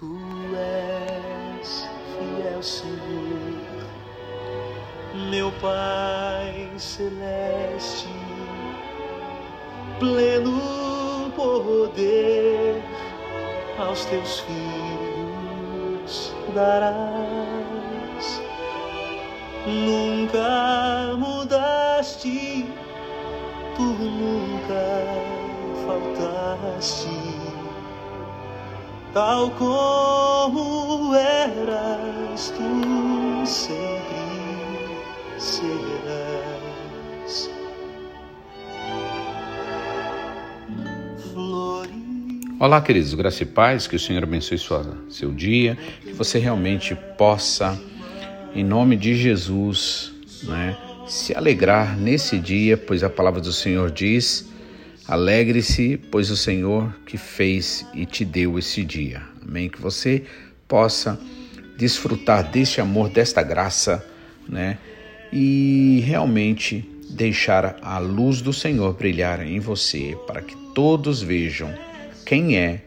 Tu és fiel, Senhor, meu Pai celeste, pleno poder aos teus filhos darás. Nunca mudaste, tu nunca faltaste, tal como eras, tu sempre serás. Olá, queridos, graça e paz, que o Senhor abençoe sua, seu dia, que você realmente possa, em nome de Jesus, né, se alegrar nesse dia, pois a palavra do Senhor diz: alegre-se, pois o Senhor que fez e te deu esse dia. Amém? Que você possa desfrutar deste amor, desta graça, né, e realmente deixar a luz do Senhor brilhar em você, para que todos vejam quem é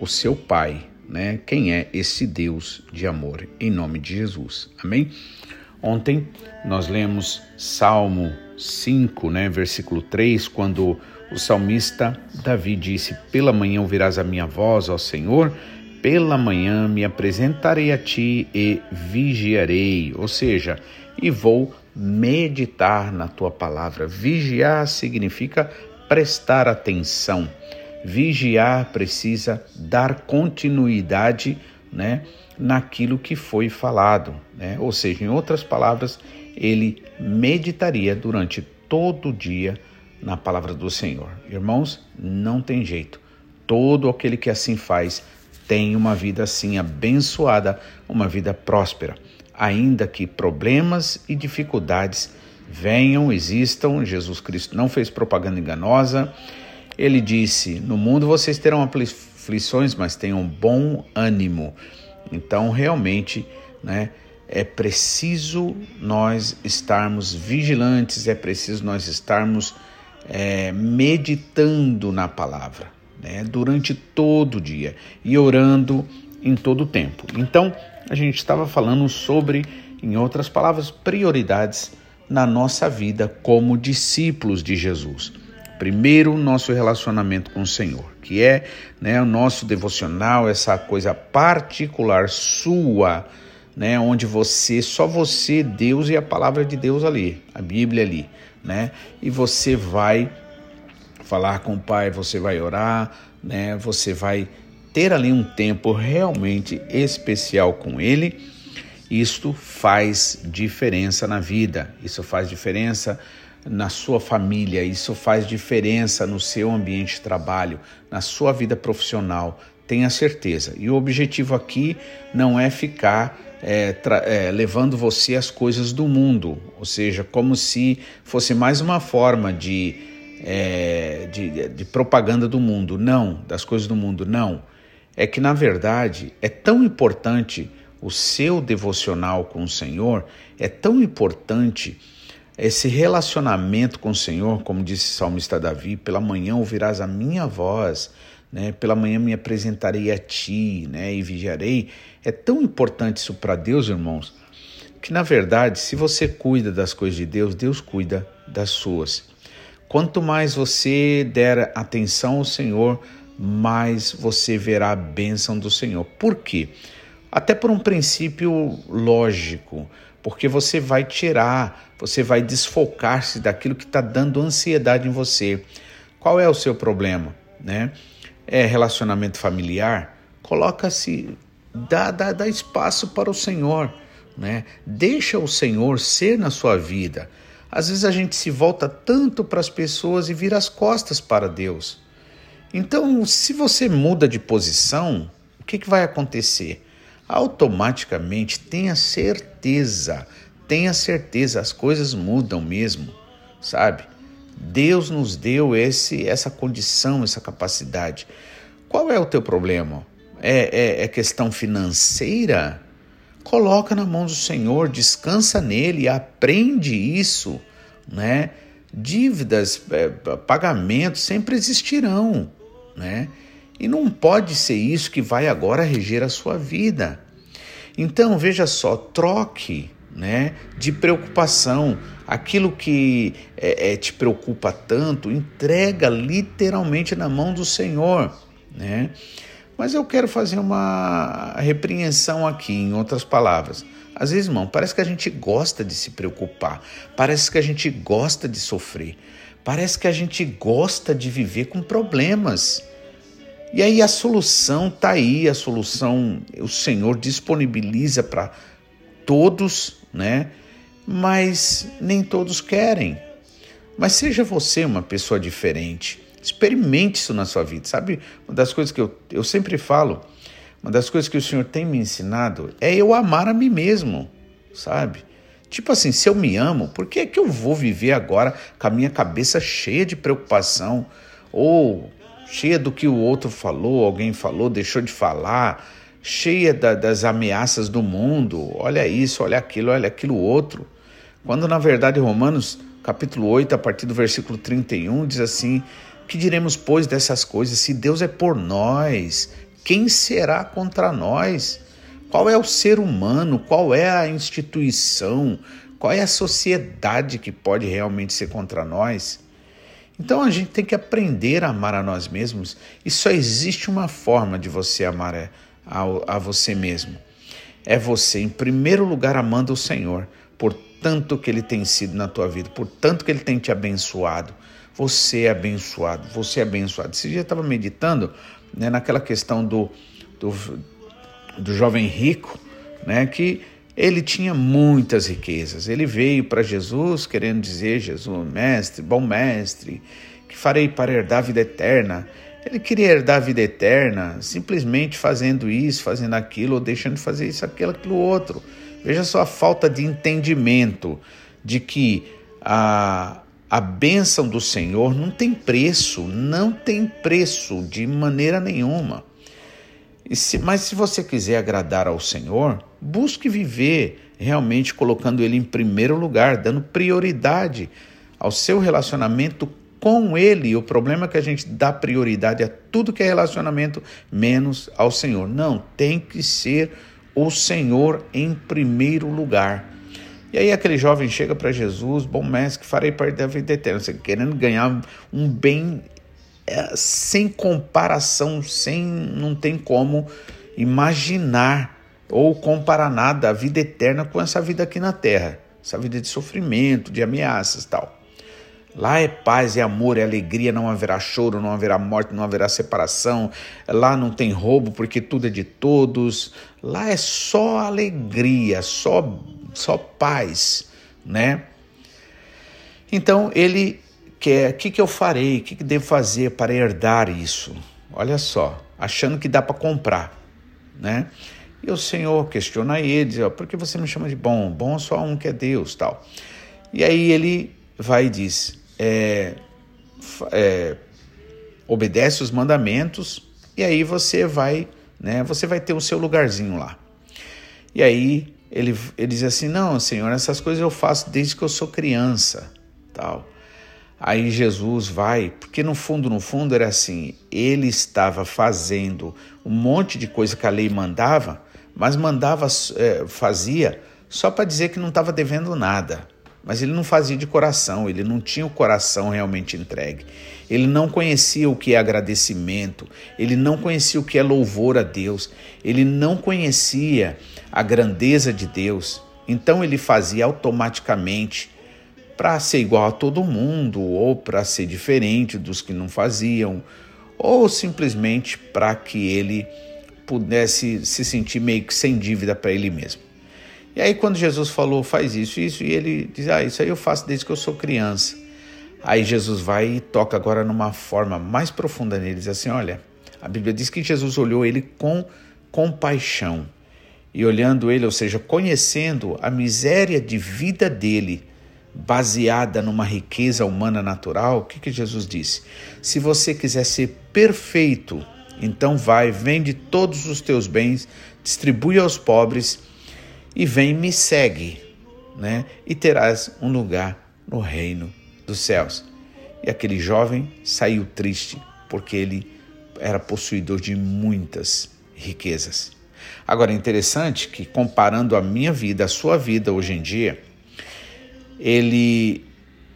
o seu Pai, né? Quem é esse Deus de amor, em nome de Jesus. Amém? Ontem nós lemos Salmo 5, né, versículo 3, quando o salmista Davi disse: Pela manhã ouvirás a minha voz, ó Senhor, pela manhã me apresentarei a ti e vigiarei, ou seja, e vou meditar na tua palavra. Vigiar significa prestar atenção. Vigiar precisa dar continuidade, né, naquilo que foi falado, né? Ou seja, em outras palavras, ele meditaria durante todo o dia na palavra do Senhor. Irmãos, não tem jeito. Todo aquele que assim faz tem uma vida assim abençoada, uma vida próspera, ainda que problemas e dificuldades venham, existam. Jesus Cristo não fez propaganda enganosa. Ele disse: No mundo vocês terão aflições, mas tenham bom ânimo. Então, realmente, né, é preciso nós estarmos vigilantes, é preciso nós estarmos é, meditando na palavra né, durante todo o dia e orando em todo o tempo. Então, a gente estava falando sobre, em outras palavras, prioridades na nossa vida como discípulos de Jesus. Primeiro, nosso relacionamento com o Senhor, que é né, o nosso devocional, essa coisa particular sua, né, onde você, só você, Deus e a palavra de Deus ali, a Bíblia ali, né, e você vai falar com o Pai, você vai orar, né, você vai ter ali um tempo realmente especial com Ele. Isto faz diferença na vida, isso faz diferença na sua família, isso faz diferença no seu ambiente de trabalho, na sua vida profissional, tenha certeza. E o objetivo aqui não é ficar é, é, levando você às coisas do mundo, ou seja, como se fosse mais uma forma de, é, de, de propaganda do mundo. Não, das coisas do mundo, não. É que na verdade é tão importante o seu devocional com o Senhor, é tão importante esse relacionamento com o Senhor, como disse o salmista Davi, pela manhã ouvirás a minha voz, né? pela manhã me apresentarei a ti né? e vigiarei. É tão importante isso para Deus, irmãos, que na verdade, se você cuida das coisas de Deus, Deus cuida das suas. Quanto mais você der atenção ao Senhor, mais você verá a bênção do Senhor. Por quê? Até por um princípio lógico porque você vai tirar, você vai desfocar-se daquilo que está dando ansiedade em você. Qual é o seu problema? Né? É relacionamento familiar? Coloca-se, dá, dá, dá espaço para o Senhor. Né? Deixa o Senhor ser na sua vida. Às vezes a gente se volta tanto para as pessoas e vira as costas para Deus. Então, se você muda de posição, o que, que vai acontecer? automaticamente tenha certeza, tenha certeza, as coisas mudam mesmo, sabe? Deus nos deu esse, essa condição, essa capacidade. Qual é o teu problema? É, é, é questão financeira? Coloca na mão do Senhor, descansa nele, aprende isso, né? Dívidas, é, pagamentos sempre existirão, né? E não pode ser isso que vai agora reger a sua vida. Então, veja só, troque né, de preocupação. Aquilo que é, é, te preocupa tanto, entrega literalmente na mão do Senhor. Né? Mas eu quero fazer uma repreensão aqui, em outras palavras. Às vezes, irmão, parece que a gente gosta de se preocupar, parece que a gente gosta de sofrer, parece que a gente gosta de viver com problemas. E aí a solução está aí, a solução o Senhor disponibiliza para todos, né? Mas nem todos querem. Mas seja você uma pessoa diferente. Experimente isso na sua vida. Sabe, uma das coisas que eu, eu sempre falo, uma das coisas que o Senhor tem me ensinado é eu amar a mim mesmo, sabe? Tipo assim, se eu me amo, por que é que eu vou viver agora com a minha cabeça cheia de preocupação ou cheia do que o outro falou, alguém falou, deixou de falar, cheia da, das ameaças do mundo, olha isso, olha aquilo, olha aquilo outro. Quando na verdade Romanos capítulo 8, a partir do versículo 31, diz assim: Que diremos, pois, dessas coisas? Se Deus é por nós, quem será contra nós? Qual é o ser humano? Qual é a instituição? Qual é a sociedade que pode realmente ser contra nós? Então a gente tem que aprender a amar a nós mesmos e só existe uma forma de você amar a, a, a você mesmo. É você, em primeiro lugar, amando o Senhor, por tanto que Ele tem sido na tua vida, por tanto que Ele tem te abençoado. Você é abençoado, você é abençoado. Esse dia eu estava meditando né, naquela questão do, do, do jovem rico, né, que ele tinha muitas riquezas. Ele veio para Jesus querendo dizer: Jesus, mestre, bom mestre, que farei para herdar a vida eterna. Ele queria herdar a vida eterna simplesmente fazendo isso, fazendo aquilo, ou deixando de fazer isso, aquilo, aquilo outro. Veja só a falta de entendimento de que a, a bênção do Senhor não tem preço, não tem preço de maneira nenhuma. Se, mas se você quiser agradar ao Senhor, busque viver realmente colocando Ele em primeiro lugar, dando prioridade ao seu relacionamento com Ele. O problema é que a gente dá prioridade a tudo que é relacionamento, menos ao Senhor. Não, tem que ser o Senhor em primeiro lugar. E aí aquele jovem chega para Jesus, bom mestre, que farei parte da vida eterna, você querendo ganhar um bem é, sem comparação, sem não tem como imaginar ou comparar nada a vida eterna com essa vida aqui na terra, essa vida de sofrimento, de ameaças, tal. Lá é paz, é amor, é alegria, não haverá choro, não haverá morte, não haverá separação. Lá não tem roubo porque tudo é de todos. Lá é só alegria, só só paz, né? Então ele quer, o que, que eu farei? O que, que devo fazer para herdar isso? Olha só, achando que dá para comprar, né? E o Senhor questiona ele, diz, por que você me chama de bom? Bom só um que é Deus, tal. E aí ele vai e diz, é, é, obedece os mandamentos e aí você vai, né? Você vai ter o seu lugarzinho lá. E aí ele, ele diz assim, não, Senhor, essas coisas eu faço desde que eu sou criança, tal. Aí Jesus vai, porque no fundo, no fundo era assim, ele estava fazendo um monte de coisa que a lei mandava, mas mandava, é, fazia só para dizer que não estava devendo nada. Mas ele não fazia de coração, ele não tinha o coração realmente entregue. Ele não conhecia o que é agradecimento, ele não conhecia o que é louvor a Deus, ele não conhecia a grandeza de Deus. Então ele fazia automaticamente para ser igual a todo mundo, ou para ser diferente dos que não faziam, ou simplesmente para que ele pudesse se sentir meio que sem dívida para ele mesmo. E aí, quando Jesus falou, faz isso, isso, e ele diz, ah, isso aí eu faço desde que eu sou criança. Aí Jesus vai e toca agora numa forma mais profunda nele, diz assim: olha, a Bíblia diz que Jesus olhou ele com compaixão. E olhando ele, ou seja, conhecendo a miséria de vida dele, baseada numa riqueza humana natural, o que, que Jesus disse? Se você quiser ser perfeito, então vai, vende todos os teus bens, distribui aos pobres e vem me segue, né? E terás um lugar no reino dos céus. E aquele jovem saiu triste, porque ele era possuidor de muitas riquezas. Agora é interessante que comparando a minha vida, a sua vida hoje em dia, ele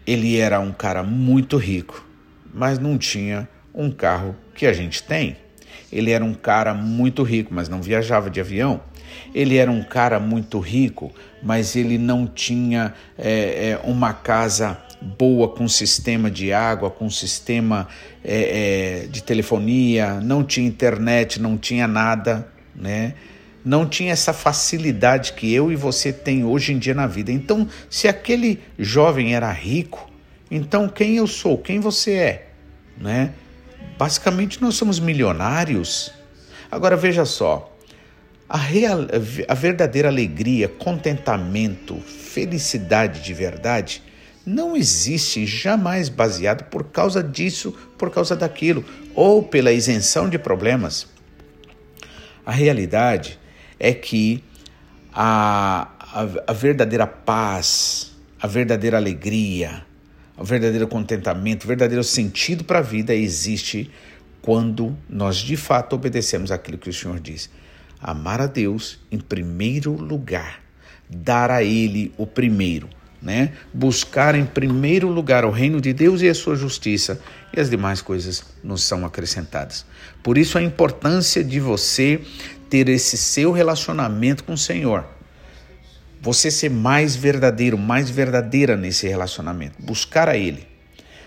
ele era um cara muito rico, mas não tinha um carro que a gente tem. Ele era um cara muito rico, mas não viajava de avião. Ele era um cara muito rico, mas ele não tinha é, é, uma casa boa com sistema de água, com sistema é, é, de telefonia, não tinha internet, não tinha nada, né? Não tinha essa facilidade que eu e você tem hoje em dia na vida. Então, se aquele jovem era rico, então quem eu sou, quem você é, né? Basicamente nós somos milionários. Agora veja só, a, real, a verdadeira alegria, contentamento, felicidade de verdade não existe jamais baseado por causa disso, por causa daquilo, ou pela isenção de problemas. A realidade é que a, a, a verdadeira paz, a verdadeira alegria, o verdadeiro contentamento, o verdadeiro sentido para a vida existe quando nós de fato obedecemos aquilo que o Senhor diz. Amar a Deus em primeiro lugar, dar a Ele o primeiro né? Buscar em primeiro lugar o reino de Deus e a sua justiça, e as demais coisas nos são acrescentadas. Por isso a importância de você ter esse seu relacionamento com o Senhor. Você ser mais verdadeiro, mais verdadeira nesse relacionamento, buscar a Ele.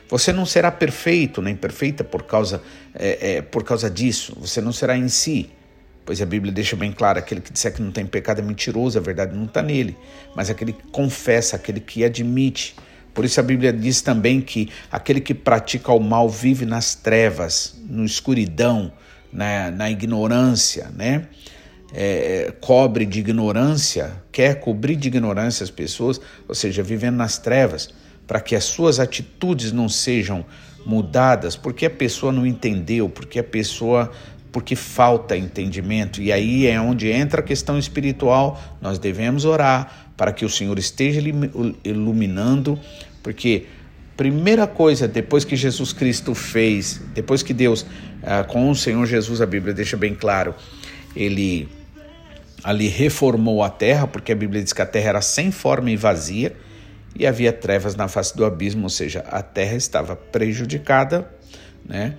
Você não será perfeito nem perfeita por causa, é, é, por causa disso. Você não será em si. Pois a Bíblia deixa bem claro: aquele que disser que não tem pecado é mentiroso, a verdade não está nele. Mas aquele que confessa, aquele que admite. Por isso a Bíblia diz também que aquele que pratica o mal vive nas trevas, na escuridão, na, na ignorância, né? É, cobre de ignorância, quer cobrir de ignorância as pessoas, ou seja, vivendo nas trevas, para que as suas atitudes não sejam mudadas, porque a pessoa não entendeu, porque a pessoa porque falta entendimento. E aí é onde entra a questão espiritual. Nós devemos orar para que o Senhor esteja iluminando, porque primeira coisa depois que Jesus Cristo fez, depois que Deus ah, com o Senhor Jesus, a Bíblia deixa bem claro, ele ali reformou a terra, porque a Bíblia diz que a terra era sem forma e vazia e havia trevas na face do abismo, ou seja, a terra estava prejudicada, né?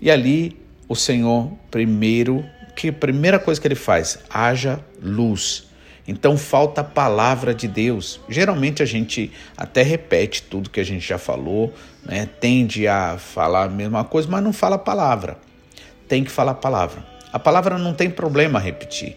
E ali o Senhor primeiro, que a primeira coisa que ele faz, haja luz. Então falta a palavra de Deus. Geralmente a gente até repete tudo que a gente já falou, né? tende a falar a mesma coisa, mas não fala a palavra. Tem que falar a palavra. A palavra não tem problema repetir,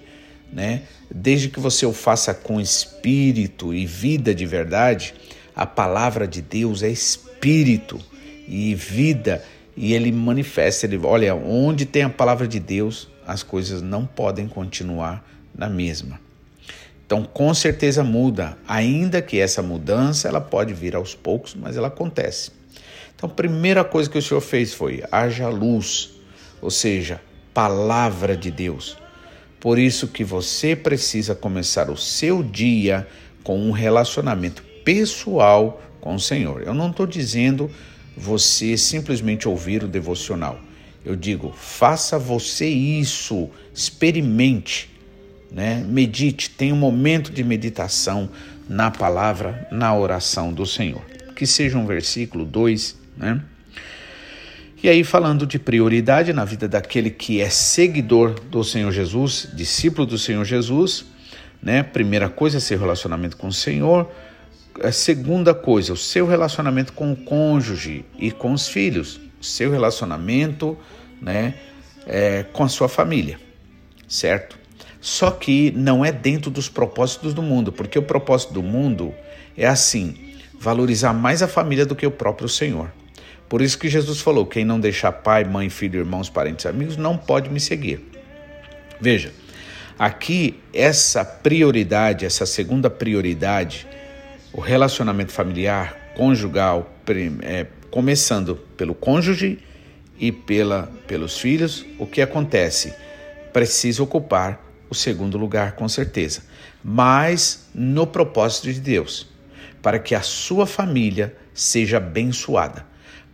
né? Desde que você o faça com espírito e vida de verdade, a palavra de Deus é espírito e vida e ele manifesta, ele olha, onde tem a palavra de Deus, as coisas não podem continuar na mesma. Então, com certeza muda, ainda que essa mudança ela pode vir aos poucos, mas ela acontece. Então, a primeira coisa que o Senhor fez foi haja luz, ou seja, palavra de Deus. Por isso que você precisa começar o seu dia com um relacionamento pessoal com o Senhor. Eu não estou dizendo você simplesmente ouvir o devocional. Eu digo, faça você isso, experimente, né? medite, tenha um momento de meditação na palavra, na oração do Senhor. Que seja um versículo 2, né? E aí, falando de prioridade na vida daquele que é seguidor do Senhor Jesus, discípulo do Senhor Jesus, né? Primeira coisa é seu relacionamento com o Senhor, a segunda coisa, o seu relacionamento com o cônjuge e com os filhos, o seu relacionamento né, é, com a sua família, certo? Só que não é dentro dos propósitos do mundo, porque o propósito do mundo é assim: valorizar mais a família do que o próprio Senhor. Por isso que Jesus falou: quem não deixar pai, mãe, filho, irmãos, parentes, amigos, não pode me seguir. Veja, aqui essa prioridade, essa segunda prioridade, o relacionamento familiar, conjugal, é, começando pelo cônjuge e pela, pelos filhos, o que acontece? Precisa ocupar o segundo lugar, com certeza, mas no propósito de Deus, para que a sua família seja abençoada,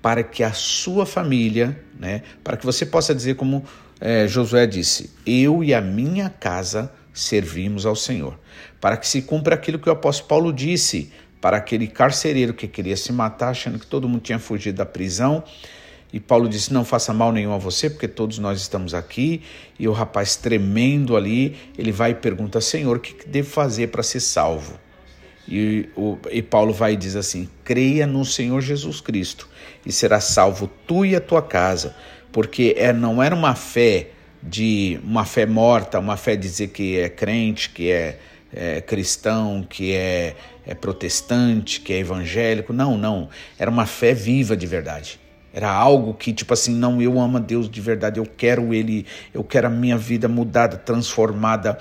para que a sua família, né, para que você possa dizer como é, Josué disse: Eu e a minha casa servimos ao Senhor. Para que se cumpra aquilo que o apóstolo Paulo disse para aquele carcereiro que queria se matar, achando que todo mundo tinha fugido da prisão. E Paulo disse: Não faça mal nenhum a você, porque todos nós estamos aqui. E o rapaz, tremendo ali, ele vai e pergunta: Senhor, o que devo fazer para ser salvo? E, o, e Paulo vai e diz assim: creia no Senhor Jesus Cristo e será salvo tu e a tua casa, porque é, não era uma fé de uma fé morta, uma fé de dizer que é crente, que é, é cristão, que é, é protestante, que é evangélico. Não, não. Era uma fé viva de verdade. Era algo que, tipo assim, não, eu amo a Deus de verdade, eu quero Ele, eu quero a minha vida mudada, transformada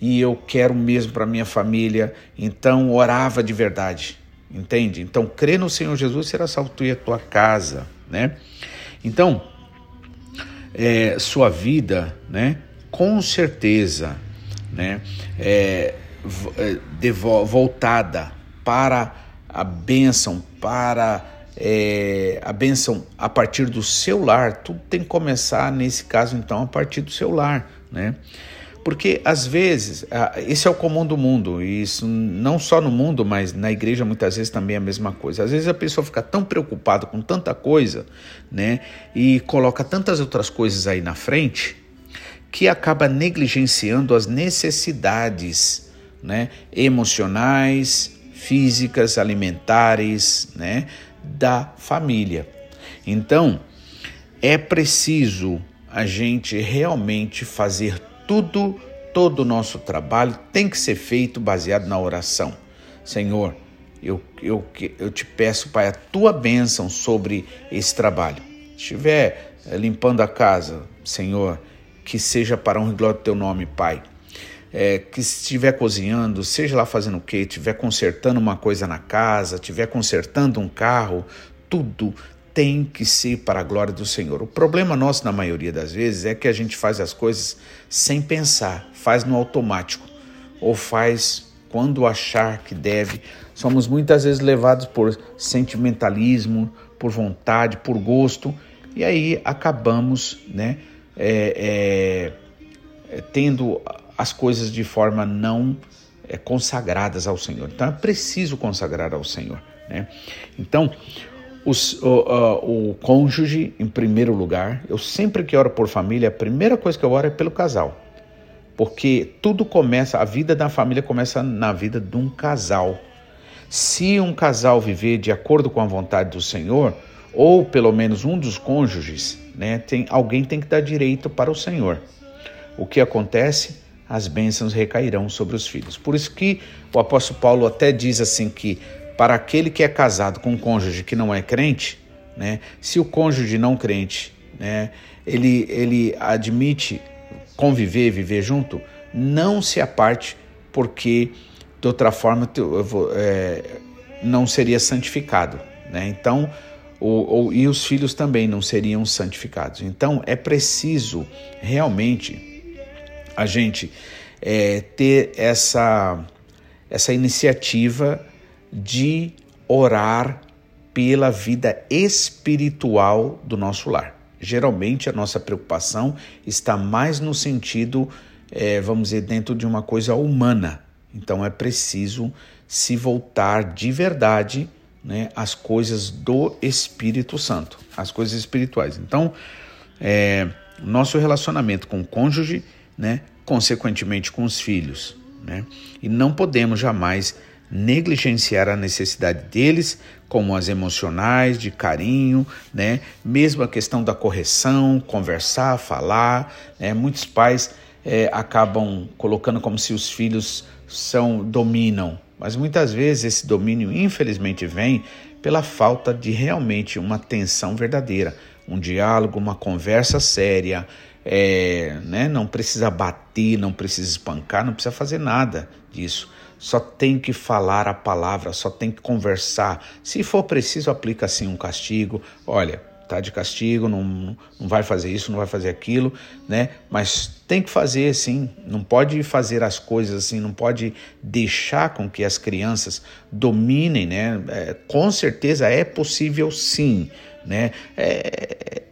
e eu quero mesmo para minha família. Então orava de verdade, entende? Então crê no Senhor Jesus será salvo tu e a tua casa, né? Então é, sua vida, né? Com certeza, né? É, é voltada para a bênção, para é, a bênção a partir do seu lar, tudo tem que começar, nesse caso, então, a partir do seu lar, né? Porque às vezes, esse é o comum do mundo, e isso não só no mundo, mas na igreja muitas vezes também é a mesma coisa. Às vezes a pessoa fica tão preocupada com tanta coisa, né, e coloca tantas outras coisas aí na frente, que acaba negligenciando as necessidades, né, emocionais, físicas, alimentares, né, da família. Então, é preciso a gente realmente fazer tudo, todo o nosso trabalho tem que ser feito baseado na oração. Senhor, eu, eu, eu te peço, Pai, a tua bênção sobre esse trabalho. Se estiver eh, limpando a casa, Senhor, que seja para um glória do teu nome, Pai. É, que estiver cozinhando, seja lá fazendo o que, estiver consertando uma coisa na casa, estiver consertando um carro, tudo tem que ser para a glória do Senhor. O problema nosso, na maioria das vezes, é que a gente faz as coisas sem pensar, faz no automático, ou faz quando achar que deve. Somos muitas vezes levados por sentimentalismo, por vontade, por gosto, e aí acabamos né, é, é, tendo as coisas de forma não é, consagradas ao Senhor. Então é preciso consagrar ao Senhor. Né? Então, os, o, uh, o cônjuge em primeiro lugar. Eu sempre que oro por família, a primeira coisa que eu oro é pelo casal. Porque tudo começa, a vida da família começa na vida de um casal. Se um casal viver de acordo com a vontade do Senhor, ou pelo menos um dos cônjuges, né, tem, alguém tem que dar direito para o Senhor. O que acontece? As bênçãos recairão sobre os filhos. Por isso que o apóstolo Paulo até diz assim que para aquele que é casado com um cônjuge que não é crente, né, se o cônjuge não crente, né, ele, ele admite conviver, viver junto, não se aparte, porque de outra forma é, não seria santificado. Né? Então, o, o, e os filhos também não seriam santificados. Então, é preciso realmente a gente é, ter essa, essa iniciativa de orar pela vida espiritual do nosso lar. Geralmente a nossa preocupação está mais no sentido, é, vamos dizer, dentro de uma coisa humana. Então é preciso se voltar de verdade né, às coisas do Espírito Santo, às coisas espirituais. Então, é, nosso relacionamento com o cônjuge, né, consequentemente com os filhos. Né, e não podemos jamais negligenciar a necessidade deles, como as emocionais, de carinho, né? Mesmo a questão da correção, conversar, falar, né? Muitos pais é, acabam colocando como se os filhos são dominam, mas muitas vezes esse domínio, infelizmente, vem pela falta de realmente uma atenção verdadeira, um diálogo, uma conversa séria, é, né? não precisa bater, não precisa espancar, não precisa fazer nada disso só tem que falar a palavra, só tem que conversar. Se for preciso, aplica assim um castigo. Olha, tá de castigo, não, não vai fazer isso, não vai fazer aquilo, né? Mas tem que fazer assim, não pode fazer as coisas assim, não pode deixar com que as crianças dominem, né? É, com certeza é possível sim, né? É,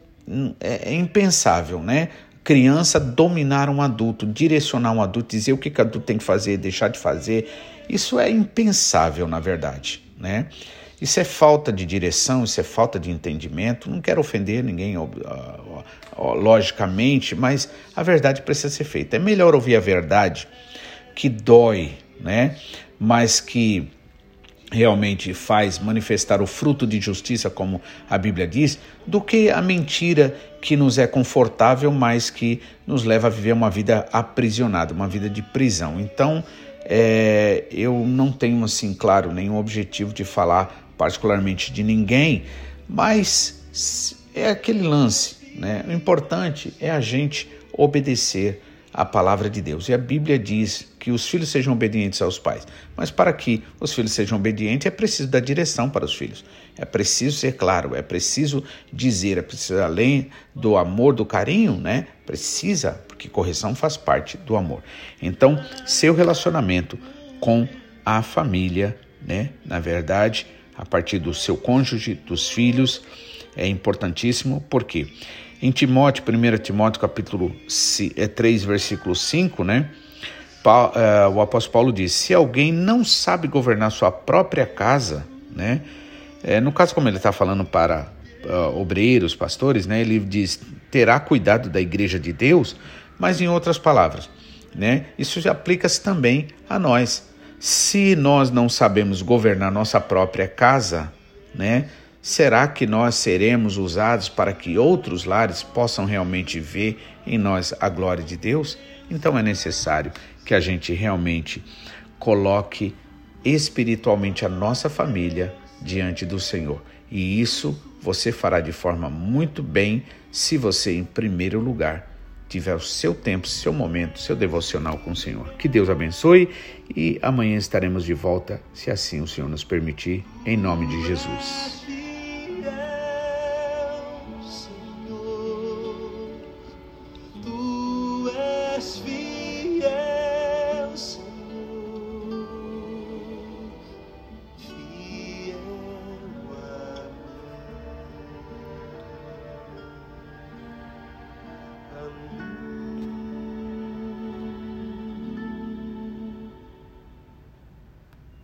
é, é impensável, né? Criança dominar um adulto, direcionar um adulto, dizer o que o adulto tem que fazer, deixar de fazer, isso é impensável, na verdade, né? Isso é falta de direção, isso é falta de entendimento. Não quero ofender ninguém, logicamente, mas a verdade precisa ser feita. É melhor ouvir a verdade que dói, né? Mas que realmente faz manifestar o fruto de justiça, como a Bíblia diz, do que a mentira que nos é confortável, mas que nos leva a viver uma vida aprisionada, uma vida de prisão. Então, é, eu não tenho, assim, claro, nenhum objetivo de falar particularmente de ninguém, mas é aquele lance, né? O importante é a gente obedecer a palavra de Deus. E a Bíblia diz que os filhos sejam obedientes aos pais. Mas para que os filhos sejam obedientes, é preciso dar direção para os filhos. É preciso ser claro, é preciso dizer, é preciso, além do amor, do carinho, né? Precisa, porque correção faz parte do amor. Então, seu relacionamento com a família, né? Na verdade, a partir do seu cônjuge, dos filhos, é importantíssimo, porque em Timóteo, 1 Timóteo capítulo 3, é versículo 5, né? É, o apóstolo Paulo diz: se alguém não sabe governar sua própria casa, né? É, no caso, como ele está falando para uh, obreiros, pastores, né? Ele diz: terá cuidado da igreja de Deus, mas em outras palavras, né? Isso aplica-se também a nós. Se nós não sabemos governar nossa própria casa, né? Será que nós seremos usados para que outros lares possam realmente ver em nós a glória de Deus? Então é necessário que a gente realmente coloque espiritualmente a nossa família diante do Senhor. E isso você fará de forma muito bem se você, em primeiro lugar, tiver o seu tempo, seu momento, seu devocional com o Senhor. Que Deus abençoe e amanhã estaremos de volta, se assim o Senhor nos permitir, em nome de Jesus.